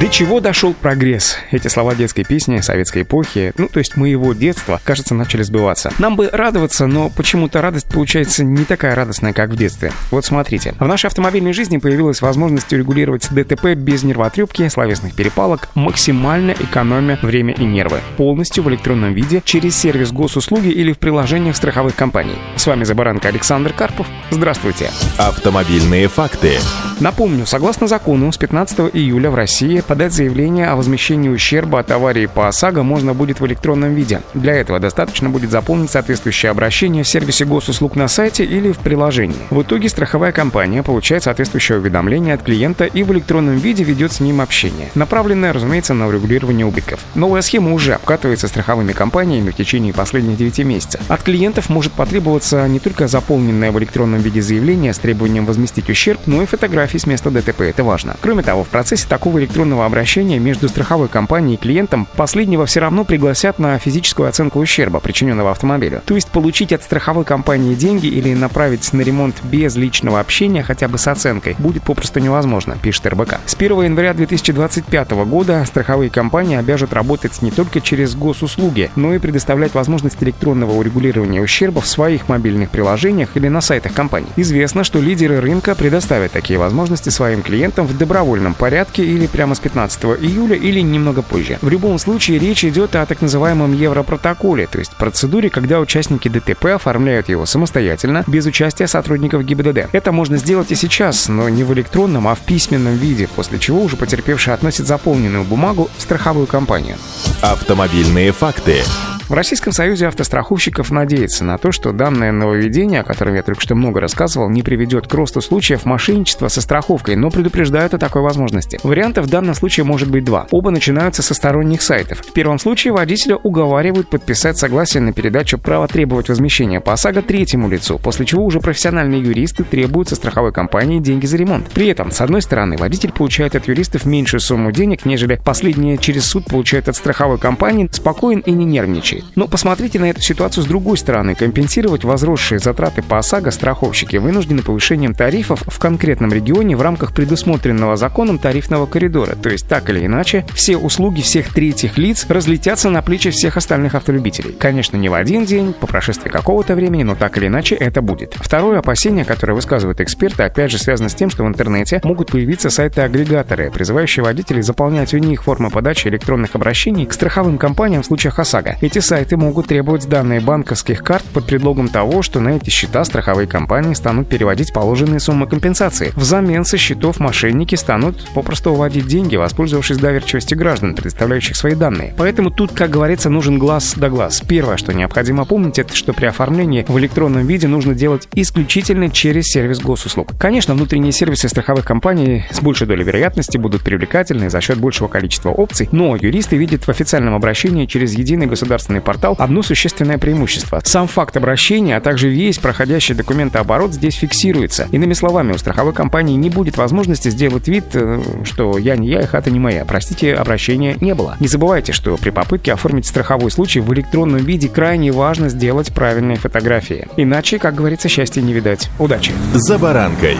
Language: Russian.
До чего дошел прогресс? Эти слова детской песни советской эпохи, ну то есть моего детства, кажется, начали сбываться. Нам бы радоваться, но почему-то радость получается не такая радостная, как в детстве. Вот смотрите. В нашей автомобильной жизни появилась возможность урегулировать ДТП без нервотрепки, словесных перепалок, максимально экономя время и нервы. Полностью в электронном виде, через сервис госуслуги или в приложениях страховых компаний. С вами Забаранка Александр Карпов. Здравствуйте. Автомобильные факты. Напомню, согласно закону, с 15 июля в России подать заявление о возмещении ущерба от аварии по ОСАГО можно будет в электронном виде. Для этого достаточно будет заполнить соответствующее обращение в сервисе госуслуг на сайте или в приложении. В итоге страховая компания получает соответствующее уведомление от клиента и в электронном виде ведет с ним общение, направленное, разумеется, на урегулирование убытков. Новая схема уже обкатывается страховыми компаниями в течение последних 9 месяцев. От клиентов может потребоваться не только заполненное в электронном виде заявление с требованием возместить ущерб, но и фотографии фотографий с места ДТП. Это важно. Кроме того, в процессе такого электронного обращения между страховой компанией и клиентом последнего все равно пригласят на физическую оценку ущерба, причиненного автомобилю. То есть получить от страховой компании деньги или направить на ремонт без личного общения хотя бы с оценкой будет попросту невозможно, пишет РБК. С 1 января 2025 года страховые компании обяжут работать не только через госуслуги, но и предоставлять возможность электронного урегулирования ущерба в своих мобильных приложениях или на сайтах компаний. Известно, что лидеры рынка предоставят такие возможности возможности своим клиентам в добровольном порядке или прямо с 15 июля или немного позже. В любом случае речь идет о так называемом Европротоколе, то есть процедуре, когда участники ДТП оформляют его самостоятельно, без участия сотрудников ГИБДД. Это можно сделать и сейчас, но не в электронном, а в письменном виде, после чего уже потерпевший относит заполненную бумагу в страховую компанию. Автомобильные факты. В Российском союзе автостраховщиков надеется на то, что данное нововведение, о котором я только что много рассказывал, не приведет к росту случаев мошенничества со страховкой, но предупреждают о такой возможности. Вариантов в данном случае может быть два. Оба начинаются со сторонних сайтов. В первом случае водителя уговаривают подписать согласие на передачу права требовать возмещения по ОСАГО третьему лицу, после чего уже профессиональные юристы требуют со страховой компании деньги за ремонт. При этом, с одной стороны, водитель получает от юристов меньшую сумму денег, нежели последние через суд получает от страховой компании, спокоен и не нервничает случае. Но посмотрите на эту ситуацию с другой стороны. Компенсировать возросшие затраты по ОСАГО страховщики вынуждены повышением тарифов в конкретном регионе в рамках предусмотренного законом тарифного коридора. То есть, так или иначе, все услуги всех третьих лиц разлетятся на плечи всех остальных автолюбителей. Конечно, не в один день, по прошествии какого-то времени, но так или иначе это будет. Второе опасение, которое высказывают эксперты, опять же связано с тем, что в интернете могут появиться сайты-агрегаторы, призывающие водителей заполнять у них формы подачи электронных обращений к страховым компаниям в случаях ОСАГО. Эти сайты могут требовать данные банковских карт под предлогом того, что на эти счета страховые компании станут переводить положенные суммы компенсации. Взамен со счетов мошенники станут попросту уводить деньги, воспользовавшись доверчивостью граждан, предоставляющих свои данные. Поэтому тут, как говорится, нужен глаз да глаз. Первое, что необходимо помнить, это что при оформлении в электронном виде нужно делать исключительно через сервис госуслуг. Конечно, внутренние сервисы страховых компаний с большей долей вероятности будут привлекательны за счет большего количества опций, но юристы видят в официальном обращении через единый государственный информационный портал одно существенное преимущество. Сам факт обращения, а также весь проходящий документооборот здесь фиксируется. Иными словами, у страховой компании не будет возможности сделать вид, э, что я не я и хата не моя. Простите, обращения не было. Не забывайте, что при попытке оформить страховой случай в электронном виде крайне важно сделать правильные фотографии. Иначе, как говорится, счастья не видать. Удачи! За баранкой.